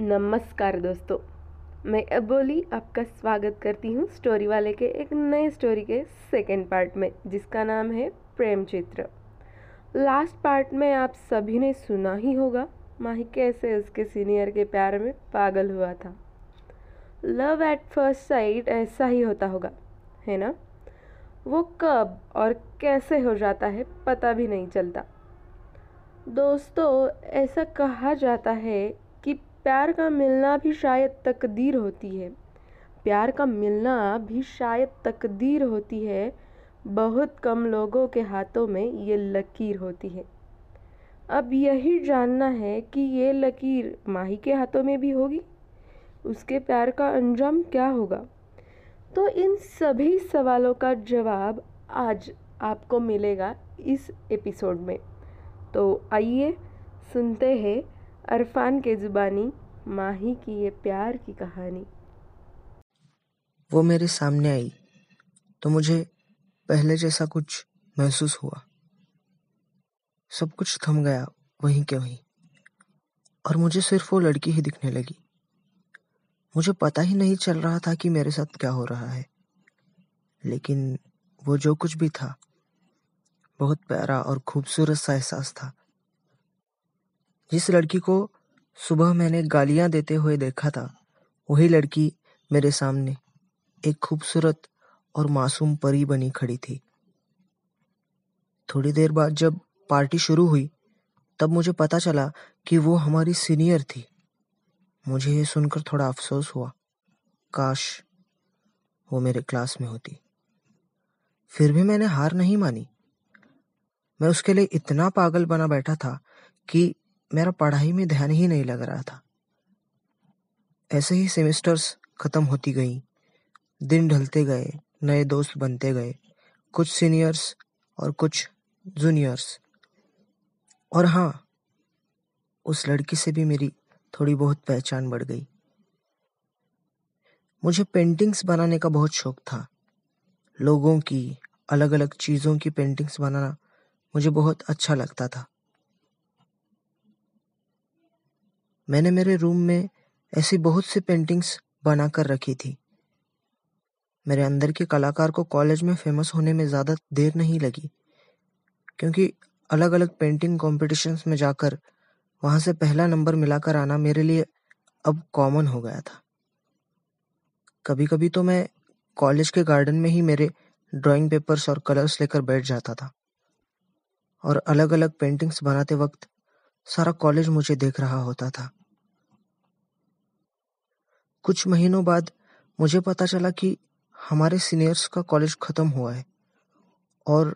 नमस्कार दोस्तों, मैं अबोली आपका स्वागत करती हूँ स्टोरी वाले के एक नए स्टोरी के सेकेंड पार्ट में, जिसका नाम है प्रेम चित्र। लास्ट पार्ट में आप सभी ने सुना ही होगा, माही कैसे उसके सीनियर के प्यार में पागल हुआ था। लव एट फ़र्स्ट साइट ऐसा ही होता होगा, है ना? वो कब और कैसे हो जाता है पता भी नहीं चलता। दोस्तों, ऐसा कहा जाता है प्यार का मिलना भी शायद तकदीर होती है। प्यार का मिलना भी शायद तकदीर होती है। बहुत कम लोगों के हाथों में ये लकीर होती है। अब यही जानना है कि ये लकीर माही के हाथों में भी होगी। उसके प्यार का अंजाम क्या होगा? तो इन सभी सवालों का जवाब आज आपको मिलेगा इस एपिसोड में। तो आइए सुनते हैं अरफान के ज़ुबानी, माही की ये प्यार की कहानी। वो मेरे सामने आई तो मुझे पहले जैसा कुछ महसूस हुआ। सब कुछ थम गया वहीं के वहीं, और मुझे सिर्फ़ वो लड़की ही दिखने लगी। मुझे पता ही नहीं चल रहा था कि मेरे साथ क्या हो रहा है, लेकिन वो जो कुछ भी था, बहुत प्यारा और खूबसूरत सा एहसास था। जिस लड़की को सुबह मैंने गालियाँ देते हुए देखा था, वही लड़की मेरे सामने एक खूबसूरत और मासूम परी बनी खड़ी थी। थोड़ी देर बाद जब पार्टी शुरू हुई, तब मुझे पता चला कि वो हमारी सीनियर थी। मुझे ये सुनकर थोड़ा अफसोस हुआ। काश वो मेरे क्लास में होती। फिर भी मैंने हार नहीं मानी। मैं उसके लिए इतना पागल बना बैठा था कि मेरा पढ़ाई में ध्यान ही नहीं लग रहा था। ऐसे ही सेमेस्टर्स खत्म होती गई। दिन ढलते गए, नए दोस्त बनते गए, कुछ सीनियर्स और कुछ जूनियर्स। और हाँ उस लड़की से भी मेरी थोड़ी बहुत पहचान बढ़ गई। मुझे पेंटिंग्स बनाने का बहुत शौक था। लोगों की अलग अलग चीज़ों की पेंटिंग्स बनाना मुझे बहुत अच्छा लगता था। मैंने मेरे रूम में ऐसी बहुत सी पेंटिंग्स बना कर रखी थी। मेरे अंदर के कलाकार को कॉलेज में फ़ेमस होने में ज़्यादा देर नहीं लगी, क्योंकि अलग अलग पेंटिंग कॉम्पिटिशन्स में जाकर वहाँ से पहला नंबर मिलाकर आना मेरे लिए अब कॉमन हो गया था। कभी कभी तो मैं कॉलेज के गार्डन में ही मेरे ड्राइंग पेपर्स और कलर्स लेकर बैठ जाता था और अलग अलग पेंटिंग्स बनाते वक्त सारा कॉलेज मुझे देख रहा होता था। कुछ महीनों बाद मुझे पता चला कि हमारे सीनियर्स का कॉलेज खत्म हुआ है और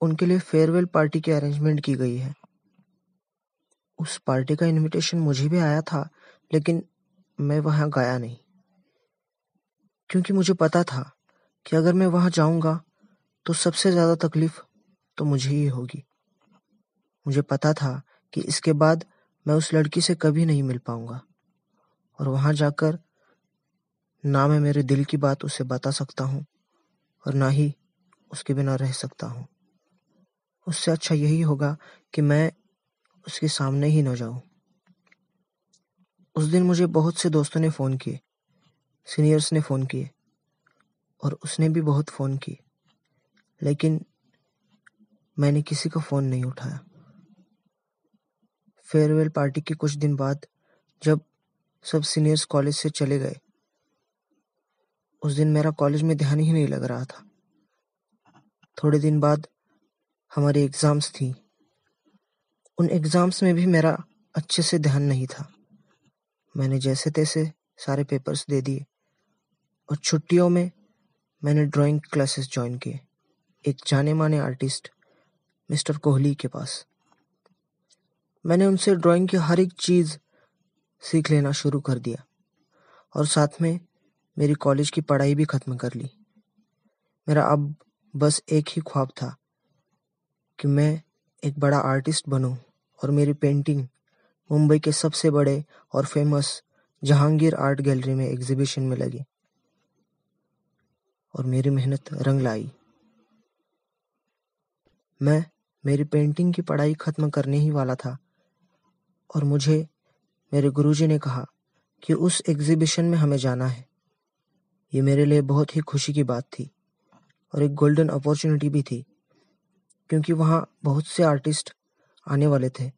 उनके लिए फेयरवेल पार्टी की अरेंजमेंट की गई है। उस पार्टी का इनविटेशन मुझे भी आया था, लेकिन मैं वहाँ गया नहीं। क्योंकि मुझे पता था कि अगर मैं वहाँ जाऊँगा तो सबसे ज़्यादा तकलीफ़ तो मुझे ही होगी। मुझे पता था कि इसके बाद मैं उस लड़की से कभी नहीं मिल पाऊँगा। और वहाँ जाकर ना मैं मेरे दिल की बात उसे बता सकता हूँ और ना ही उसके बिना रह सकता हूँ। उससे अच्छा यही होगा कि मैं उसके सामने ही न जाऊँ। उस दिन मुझे बहुत से दोस्तों ने फ़ोन किए, सीनियर्स ने फ़ोन किए और उसने भी बहुत फ़ोन किए, लेकिन मैंने किसी का फ़ोन नहीं उठाया। फेयरवेल पार्टी के कुछ दिन बाद जब सब सीनियर्स कॉलेज से चले गए। उस दिन मेरा कॉलेज में ध्यान ही नहीं लग रहा था। थोड़े दिन बाद हमारी एग्ज़ाम्स थी। उन एग्ज़ाम्स में भी मेरा अच्छे से ध्यान नहीं था। मैंने जैसे तैसे सारे पेपर्स दे दिए और छुट्टियों में मैंने ड्राइंग क्लासेस ज्वाइन किए। एक जाने माने आर्टिस्ट मिस्टर कोहली के पास। मैंने उनसे ड्राइंग की हर एक चीज़ सीख लेना शुरू कर दिया और साथ में मेरी कॉलेज की पढ़ाई भी खत्म कर ली। मेरा अब बस एक ही ख्वाब था कि मैं एक बड़ा आर्टिस्ट बनूं और मेरी पेंटिंग मुंबई के सबसे बड़े और फ़ेमस जहांगीर आर्ट गैलरी में एग्जीबिशन में लगी और मेरी मेहनत रंग लाई। मैं मेरी पेंटिंग की पढ़ाई खत्म करने ही वाला था और मुझे मेरे गुरुजी ने कहा कि उस एग्जीबिशन में हमें जाना है। ये मेरे लिए बहुत ही खुशी की बात थी और एक गोल्डन अपॉर्चुनिटी भी थी, क्योंकि वहाँ बहुत से आर्टिस्ट आने वाले थे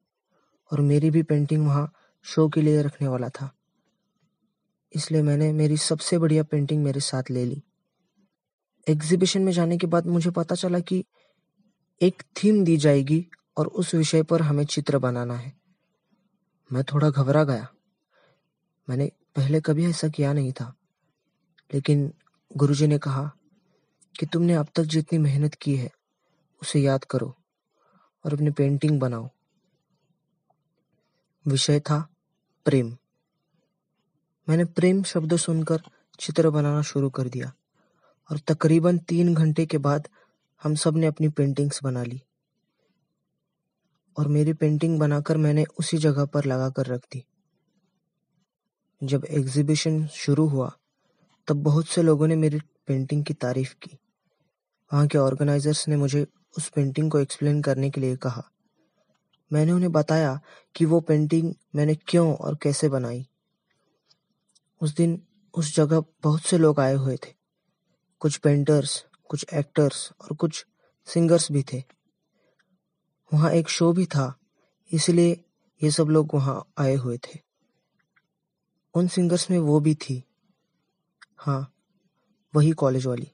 और मेरी भी पेंटिंग वहाँ शो के लिए रखने वाला था। इसलिए मैंने मेरी सबसे बढ़िया पेंटिंग मेरे साथ ले ली। एग्जीबिशन में जाने के बाद मुझे पता चला कि एक थीम दी जाएगी और उस विषय पर हमें चित्र बनाना है। मैं थोड़ा घबरा गया। मैंने पहले कभी ऐसा किया नहीं था। लेकिन गुरुजी ने कहा कि तुमने अब तक जितनी मेहनत की है, उसे याद करो और अपनी पेंटिंग बनाओ। विषय था प्रेम। मैंने प्रेम शब्द सुनकर चित्र बनाना शुरू कर दिया और तकरीबन तीन घंटे के बाद हम सबने अपनी पेंटिंग्स बना ली। और मेरी पेंटिंग बनाकर मैंने उसी जगह पर लगा कर रख दी। जब एग्जीबिशन शुरू हुआ, तब बहुत से लोगों ने मेरी पेंटिंग की तारीफ़ की। वहाँ के ऑर्गेनाइजर्स ने मुझे उस पेंटिंग को एक्सप्लेन करने के लिए कहा। मैंने उन्हें बताया कि वो पेंटिंग मैंने क्यों और कैसे बनाई। उस दिन उस जगह बहुत से लोग आए हुए थे। कुछ पेंटर्स कुछ एक्टर्स और कुछ सिंगर्स भी थे। वहाँ एक शो भी था, इसलिए ये सब लोग वहाँ आए हुए थे। उन सिंगर्स में वो भी थी। हाँ वही कॉलेज वाली।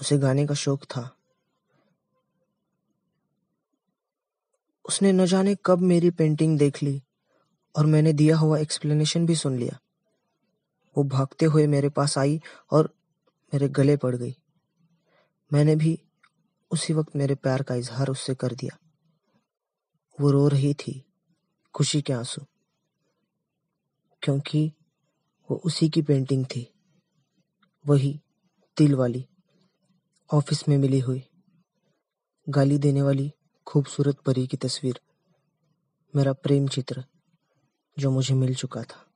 उसे गाने का शौक था। उसने न जाने कब मेरी पेंटिंग देख ली और मैंने दिया हुआ एक्सप्लेनेशन भी सुन लिया। वो भागते हुए मेरे पास आई और मेरे गले पड़ गई। मैंने भी उसी वक्त मेरे प्यार का इजहार उससे कर दिया। वो रो रही थी, खुशी के आँसू। क्योंकि वो उसी की पेंटिंग थी, वही तिल वाली, ऑफ़िस में मिली हुई, गाली देने वाली खूबसूरत परी की तस्वीर, मेरा प्रेम चित्र, जो मुझे मिल चुका था।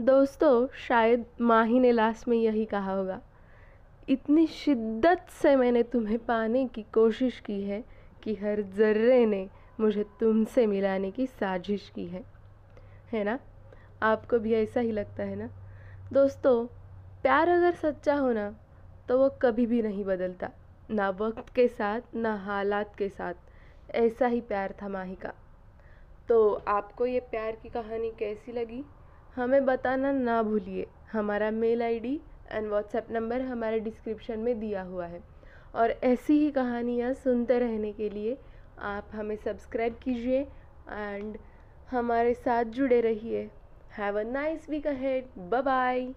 दोस्तों, शायद माही ने लास्ट में यही कहा होगा। इतनी शिद्दत से मैंने तुम्हें पाने की कोशिश की है कि हर जर्रे ने मुझे तुमसे मिलाने की साजिश की है। है ना? आपको भी ऐसा ही लगता है ना? दोस्तों, प्यार अगर सच्चा हो ना तो वो कभी भी नहीं बदलता। ना वक्त के साथ, ना हालात के साथ। ऐसा ही प्यार था माही का तो आपको ये प्यार की कहानी कैसी लगी? हमें बताना ना भूलिए। हमारा mail ID and WhatsApp number हमारे डिस्क्रिप्शन में दिया हुआ है। और ऐसी ही कहानियाँ सुनते रहने के लिए आप हमें सब्सक्राइब कीजिए एंड हमारे साथ जुड़े रहिए। Have a nice week ahead bye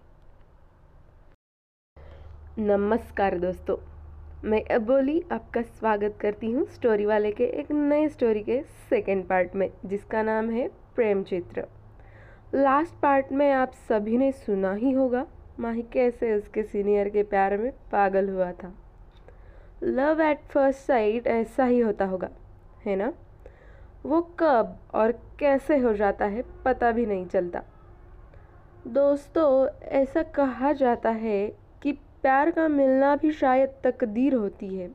नमस्कार दोस्तों, मैं अबोली आपका स्वागत करती हूँ स्टोरी वाले के एक नए स्टोरी के सेकेंड पार्ट में, जिसका नाम है प्रेम चित्र। लास्ट पार्ट में आप सभी ने सुना ही होगा। माही कैसे उसके सीनियर के प्यार में पागल हुआ था। लव एट फ़र्स्ट साइट ऐसा ही होता होगा, है ना? वो कब और कैसे हो जाता है पता भी नहीं चलता। दोस्तों, ऐसा कहा जाता है कि प्यार का मिलना भी शायद तकदीर होती है।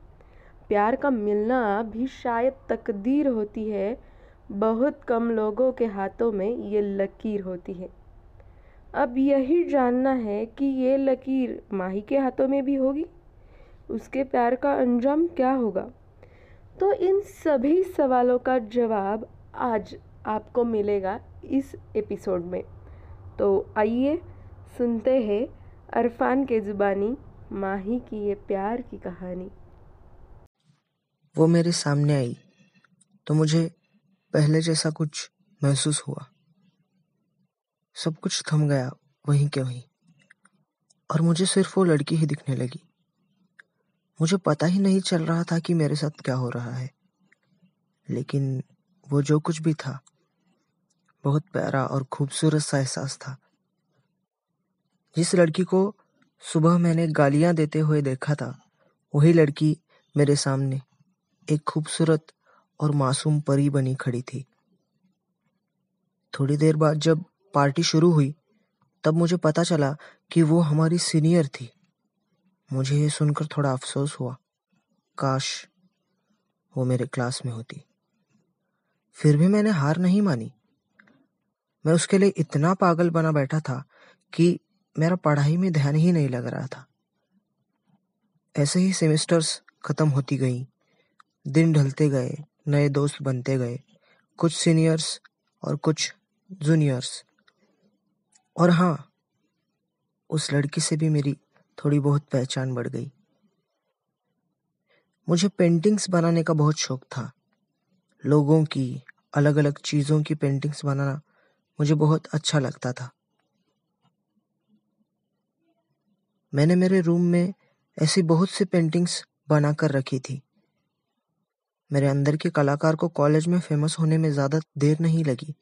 प्यार का मिलना भी शायद तकदीर होती है। बहुत कम लोगों के हाथों में ये लकीर होती है। अब यही जानना है कि ये लकीर माही के हाथों में भी होगी? उसके प्यार का अंजाम क्या होगा? तो इन सभी सवालों का जवाब आज आपको मिलेगा इस एपिसोड में। तो आइए सुनते हैं अरफान के ज़ुबानी, माही की ये प्यार की कहानी। वो मेरे सामने आई तो मुझे पहले जैसा कुछ महसूस हुआ। सब कुछ थम गया वहीं के वहीं। और मुझे सिर्फ़ वो लड़की ही दिखने लगी। मुझे पता ही नहीं चल रहा था कि मेरे साथ क्या हो रहा है। लेकिन वो जो कुछ भी था, बहुत प्यारा और खूबसूरत सा एहसास था। जिस लड़की को सुबह मैंने गालियाँ देते हुए देखा था, वही लड़की मेरे सामने एक खूबसूरत और मासूम परी बनी खड़ी थी। थोड़ी देर बाद जब पार्टी शुरू हुई, तब मुझे पता चला कि वो हमारी सीनियर थी। मुझे ये सुनकर थोड़ा अफसोस हुआ। काश वो मेरे क्लास में होती। फिर भी मैंने हार नहीं मानी। मैं उसके लिए इतना पागल बना बैठा था कि मेरा पढ़ाई में ध्यान ही नहीं लग रहा था। ऐसे ही सेमेस्टर्स खत्म होती गई। दिन ढलते गए, नए दोस्त बनते गए। कुछ सीनियर्स और कुछ जूनियर्स। और हाँ उस लड़की से भी मेरी थोड़ी बहुत पहचान बढ़ गई। मुझे पेंटिंग्स बनाने का बहुत शौक था। लोगों की अलग अलग चीज़ों की पेंटिंग्स बनाना मुझे बहुत अच्छा लगता था। मैंने मेरे रूम में ऐसी बहुत सी पेंटिंग्स बना कर रखी थी। मेरे अंदर के कलाकार को कॉलेज में फ़ेमस होने में ज़्यादा देर नहीं लगी,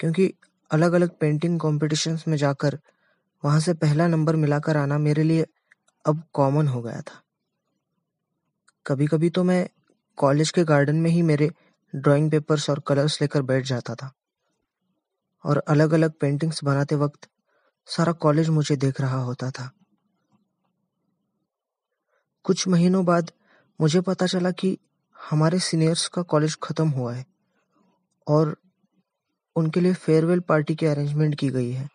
क्योंकि अलग अलग पेंटिंग कॉम्पिटिशन्स में जाकर वहाँ से पहला नंबर मिलाकर आना मेरे लिए अब कॉमन हो गया था। कभी कभी तो मैं कॉलेज के गार्डन में ही मेरे ड्राइंग पेपर्स और कलर्स लेकर बैठ जाता था और अलग अलग पेंटिंग्स बनाते वक्त सारा कॉलेज मुझे देख रहा होता था। कुछ महीनों बाद मुझे पता चला कि हमारे सीनियर्स का कॉलेज खत्म हुआ है और उनके लिए फेयरवेल पार्टी की अरेंजमेंट की गई है।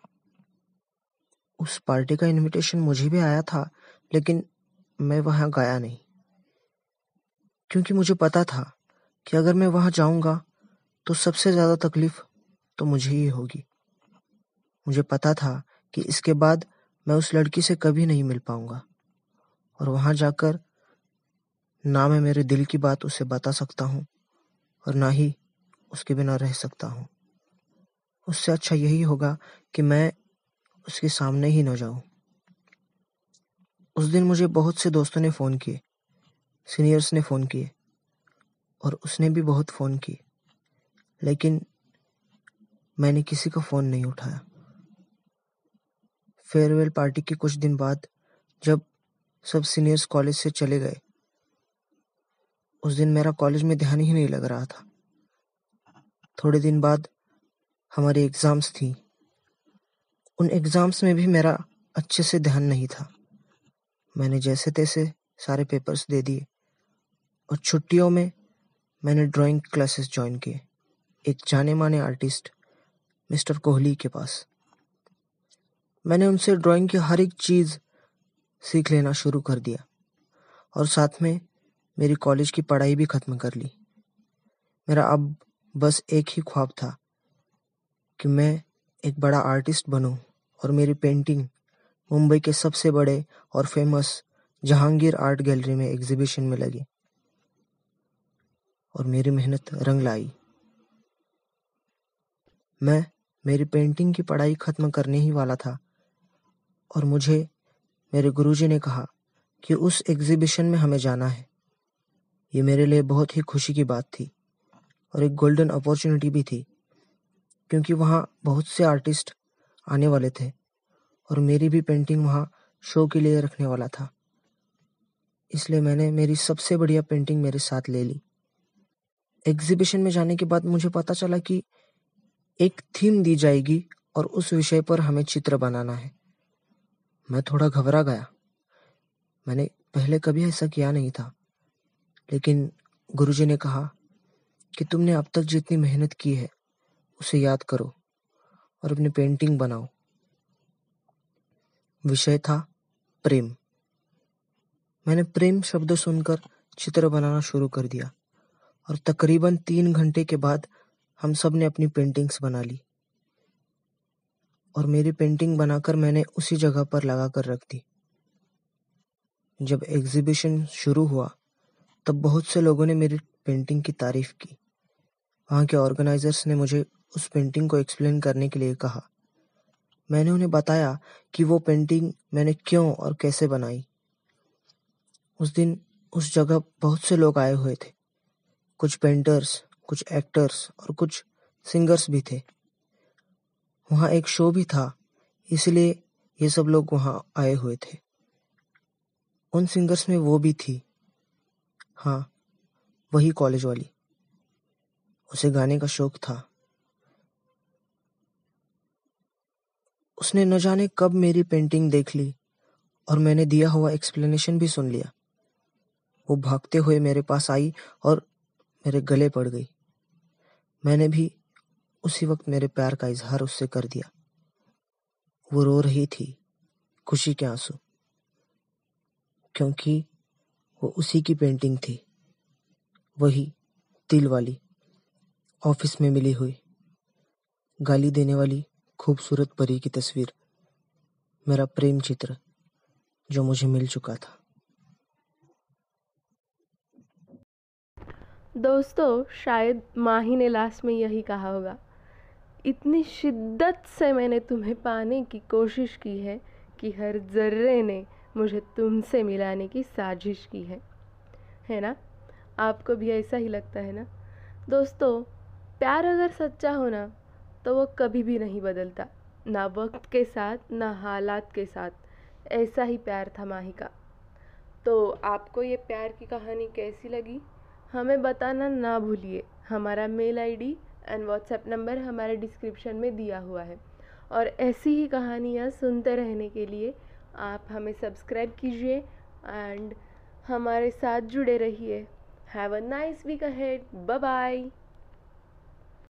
उस पार्टी का इनविटेशन मुझे भी आया था, लेकिन मैं वहाँ गया नहीं। क्योंकि मुझे पता था कि अगर मैं वहाँ जाऊँगा तो सबसे ज़्यादा तकलीफ़ तो मुझे ही होगी। मुझे पता था कि इसके बाद मैं उस लड़की से कभी नहीं मिल पाऊँगा। और वहाँ जाकर ना मैं मेरे दिल की बात उसे बता सकता हूँ, और ना ही उसके बिना रह सकता हूँ। उससे अच्छा यही होगा कि मैं उसके सामने ही न जाऊँ। उस दिन मुझे बहुत से दोस्तों ने फ़ोन किए, सीनियर्स ने फ़ोन किए, और उसने भी बहुत फ़ोन किए, लेकिन मैंने किसी का फ़ोन नहीं उठाया। फेयरवेल पार्टी के कुछ दिन बाद जब सब सीनियर्स कॉलेज से चले गए, उस दिन मेरा कॉलेज में ध्यान ही नहीं लग रहा था। थोड़े दिन बाद हमारी एग्ज़ाम्स थी। उन एग्ज़ाम्स में भी मेरा अच्छे से ध्यान नहीं था। मैंने जैसे तैसे सारे पेपर्स दे दिए और छुट्टियों में मैंने ड्राइंग क्लासेस ज्वाइन किए। एक जाने माने आर्टिस्ट मिस्टर कोहली के पास। मैंने उनसे ड्राइंग की हर एक चीज़ सीख लेना शुरू कर दिया और साथ में मेरी कॉलेज की पढ़ाई भी ख़त्म कर ली। मेरा अब बस एक ही ख्वाब था। कि मैं एक बड़ा आर्टिस्ट बनूं और मेरी पेंटिंग मुंबई के सबसे बड़े और फ़ेमस जहांगीर आर्ट गैलरी में एग्जीबिशन में लगी। और मेरी मेहनत रंग लाई। मैं मेरी पेंटिंग की पढ़ाई खत्म करने ही वाला था और मुझे मेरे गुरुजी ने कहा कि उस एग्जीबिशन में हमें जाना है। ये मेरे लिए बहुत ही खुशी की बात थी और एक गोल्डन अपॉर्चुनिटी भी थी। क्योंकि वहाँ बहुत से आर्टिस्ट आने वाले थे और मेरी भी पेंटिंग वहाँ शो के लिए रखने वाला था। इसलिए मैंने मेरी सबसे बढ़िया पेंटिंग मेरे साथ ले ली। एग्जीबिशन में जाने के बाद मुझे पता चला कि एक थीम दी जाएगी और उस विषय पर हमें चित्र बनाना है। मैं थोड़ा घबरा गया। मैंने पहले कभी ऐसा किया नहीं था। लेकिन गुरुजी ने कहा कि तुमने अब तक जितनी मेहनत की है उसे याद करो और अपनी पेंटिंग बनाओ। विषय था प्रेम। मैंने प्रेम शब्द सुनकर चित्र बनाना शुरू कर दिया और तकरीबन तीन घंटे के बाद हम सबने अपनी पेंटिंग्स बना ली। और मेरी पेंटिंग बनाकर मैंने उसी जगह पर लगा कर रख दी। जब एग्जीबिशन शुरू हुआ, तब बहुत से लोगों ने मेरी पेंटिंग की तारीफ़ की। वहाँ के ऑर्गेनाइजर्स ने मुझे उस पेंटिंग को एक्सप्लेन करने के लिए कहा। मैंने उन्हें बताया कि वो पेंटिंग मैंने क्यों और कैसे बनाई। उस दिन उस जगह बहुत से लोग आए हुए थे। कुछ पेंटर्स कुछ एक्टर्स और कुछ सिंगर्स भी थे। वहाँ एक शो भी था, इसलिए ये सब लोग वहाँ आए हुए थे। उन सिंगर्स में वो भी थी। हाँ वही कॉलेज वाली। उसे गाने का शौक था। उसने न जाने कब मेरी पेंटिंग देख ली और मैंने दिया हुआ एक्सप्लेनेशन भी सुन लिया। वो भागते हुए मेरे पास आई और मेरे गले पड़ गई। मैंने भी उसी वक्त मेरे प्यार का इजहार उससे कर दिया। वो रो रही थी, खुशी के आँसू, क्योंकि वो उसी की पेंटिंग थी, वही तिल वाली ऑफ़िस में मिली हुई, गाली देने वाली खूबसूरत परी की तस्वीर। मेरा प्रेम चित्र, जो मुझे मिल चुका था। दोस्तों, शायद माही ने लास्ट में यही कहा होगा। इतनी शिद्दत से मैंने तुम्हें पाने की कोशिश की है कि हर जर्रे ने मुझे तुमसे मिलाने की साजिश की है। है ना? आपको भी ऐसा ही लगता है ना? दोस्तों, प्यार अगर सच्चा हो ना तो वो कभी भी नहीं बदलता, ना वक्त के साथ, ना हालात के साथ। ऐसा ही प्यार था माही का तो आपको ये प्यार की कहानी कैसी लगी? हमें बताना ना भूलिए। हमारा mail ID and WhatsApp number हमारे डिस्क्रिप्शन में दिया हुआ है। और ऐसी ही कहानियाँ सुनते रहने के लिए आप हमें सब्सक्राइब कीजिए एंड हमारे साथ जुड़े रहिए। Have a nice week ahead bye bye